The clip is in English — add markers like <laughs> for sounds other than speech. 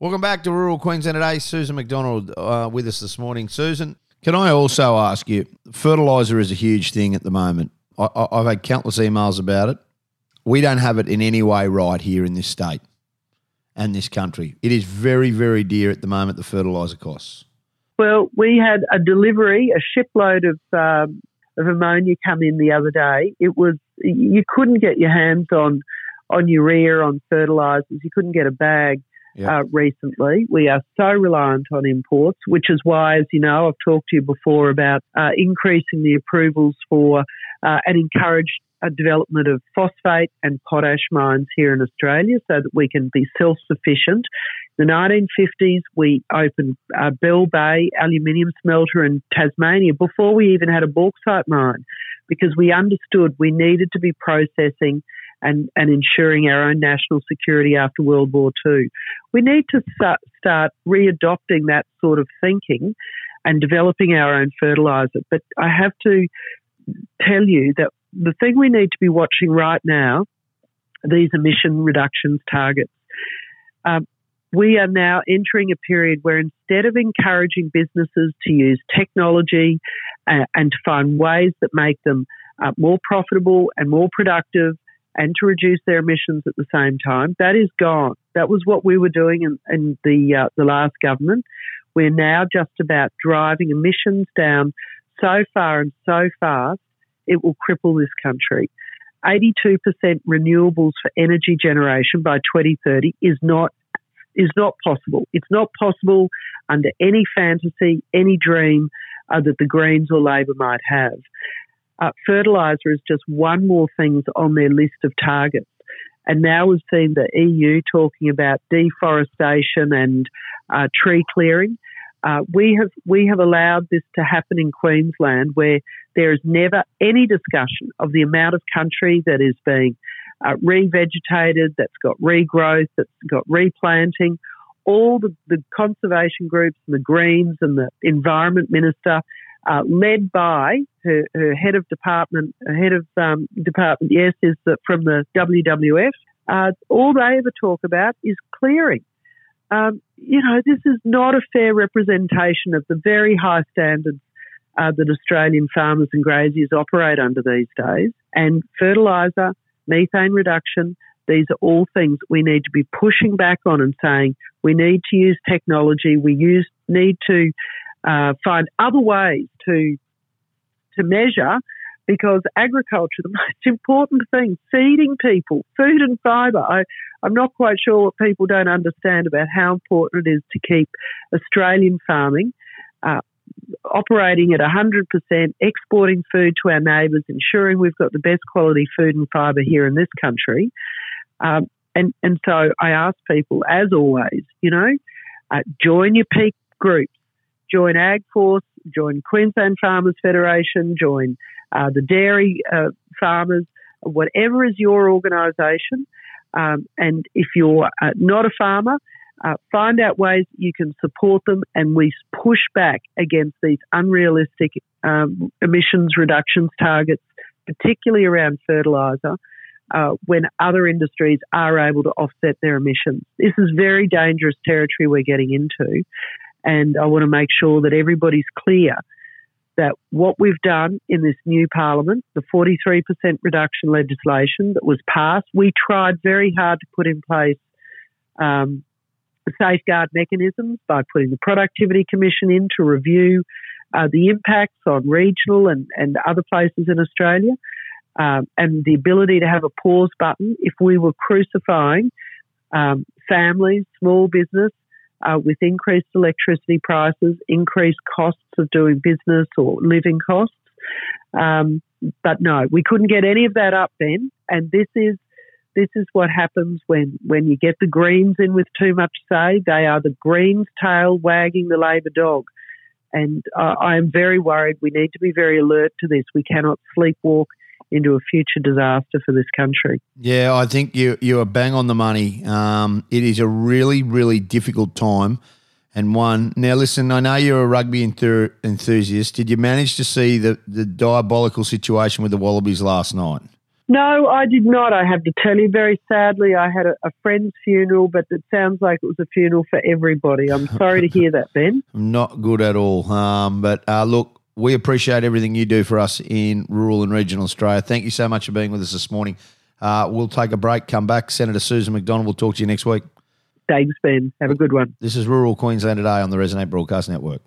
Welcome back to Rural Queensland today. Susan McDonald uh, with us this morning. Susan, can I also ask you? Fertilizer is a huge thing at the moment. I, I've had countless emails about it. We don't have it in any way right here in this state and this country. It is very, very dear at the moment. The fertilizer costs. Well, we had a delivery, a shipload of um, of ammonia come in the other day. It was you couldn't get your hands on on urea, on fertilizers. You couldn't get a bag Uh, recently. We are so reliant on imports, which is why, as you know, I've talked to you before about uh, increasing the approvals for uh, and encourage a development of phosphate and potash mines here in Australia so that we can be self sufficient. In the 1950s, we opened uh, Bell Bay aluminium smelter in Tasmania before we even had a bauxite mine because we understood we needed to be processing and, and ensuring our own national security after World War II. We need to start, start readopting that sort of thinking and developing our own fertiliser. But I have to tell you that the thing we need to be watching right now these emission reductions targets. Um, we are now entering a period where instead of encouraging businesses to use technology uh, and to find ways that make them uh, more profitable and more productive and to reduce their emissions at the same time, that is gone. That was what we were doing in, in the uh, the last government. We're now just about driving emissions down so far and so fast it will cripple this country. 82% renewables for energy generation by 2030 is not is not possible. It's not possible under any fantasy, any dream uh, that the Greens or Labor might have. Uh, fertiliser is just one more thing on their list of targets. And now we've seen the EU talking about deforestation and uh, tree clearing. Uh, we have we have allowed this to happen in Queensland, where there is never any discussion of the amount of country that is being uh, revegetated, that's got regrowth, that's got replanting. All the, the conservation groups and the Greens and the Environment Minister, uh, led by her, her, head of department, head of um, department, yes, is the, from the WWF. Uh, all they ever talk about is clearing. Um, you know, this is not a fair representation of the very high standards uh, that Australian farmers and graziers operate under these days. And fertiliser, methane reduction, these are all things we need to be pushing back on and saying we need to use technology, we use, need to uh, find other ways to to measure because agriculture, the <laughs> most important thing, feeding people, food and fibre. I, I'm not quite sure what people don't understand about how important it is to keep Australian farming uh, operating at 100%, exporting food to our neighbours, ensuring we've got the best quality food and fibre here in this country. Um, and, and so I ask people, as always, you know, uh, join your peak groups, join AgForce, join Queensland Farmers Federation, join uh, the dairy uh, farmers, whatever is your organisation. Um, and if you're uh, not a farmer, uh, find out ways you can support them, and we push back against these unrealistic um, emissions reductions targets, particularly around fertiliser. Uh, when other industries are able to offset their emissions. This is very dangerous territory we're getting into, and I want to make sure that everybody's clear that what we've done in this new parliament, the 43% reduction legislation that was passed, we tried very hard to put in place um, safeguard mechanisms by putting the Productivity Commission in to review uh, the impacts on regional and, and other places in Australia, um, and the ability to have a pause button if we were crucifying um, families, small business, uh, with increased electricity prices, increased costs of doing business or living costs. Um, but no, we couldn't get any of that up then, and this is this is what happens when, when you get the Greens in with too much say. They are the Greens' tail wagging the Labor dog. And uh, I am very worried. We need to be very alert to this. We cannot sleepwalk into a future disaster for this country. Yeah, I think you you are bang on the money. Um, it is a really really difficult time, and one. Now listen, I know you're a rugby enthu- enthusiast. Did you manage to see the the diabolical situation with the Wallabies last night? No, I did not. I have to tell you, very sadly, I had a, a friend's funeral, but it sounds like it was a funeral for everybody. I'm sorry to hear that, Ben. <laughs> Not good at all. Um, but uh, look, we appreciate everything you do for us in rural and regional Australia. Thank you so much for being with us this morning. Uh, we'll take a break, come back. Senator Susan McDonald, we'll talk to you next week. Thanks, Ben. Have a good one. This is Rural Queensland Today on the Resonate Broadcast Network.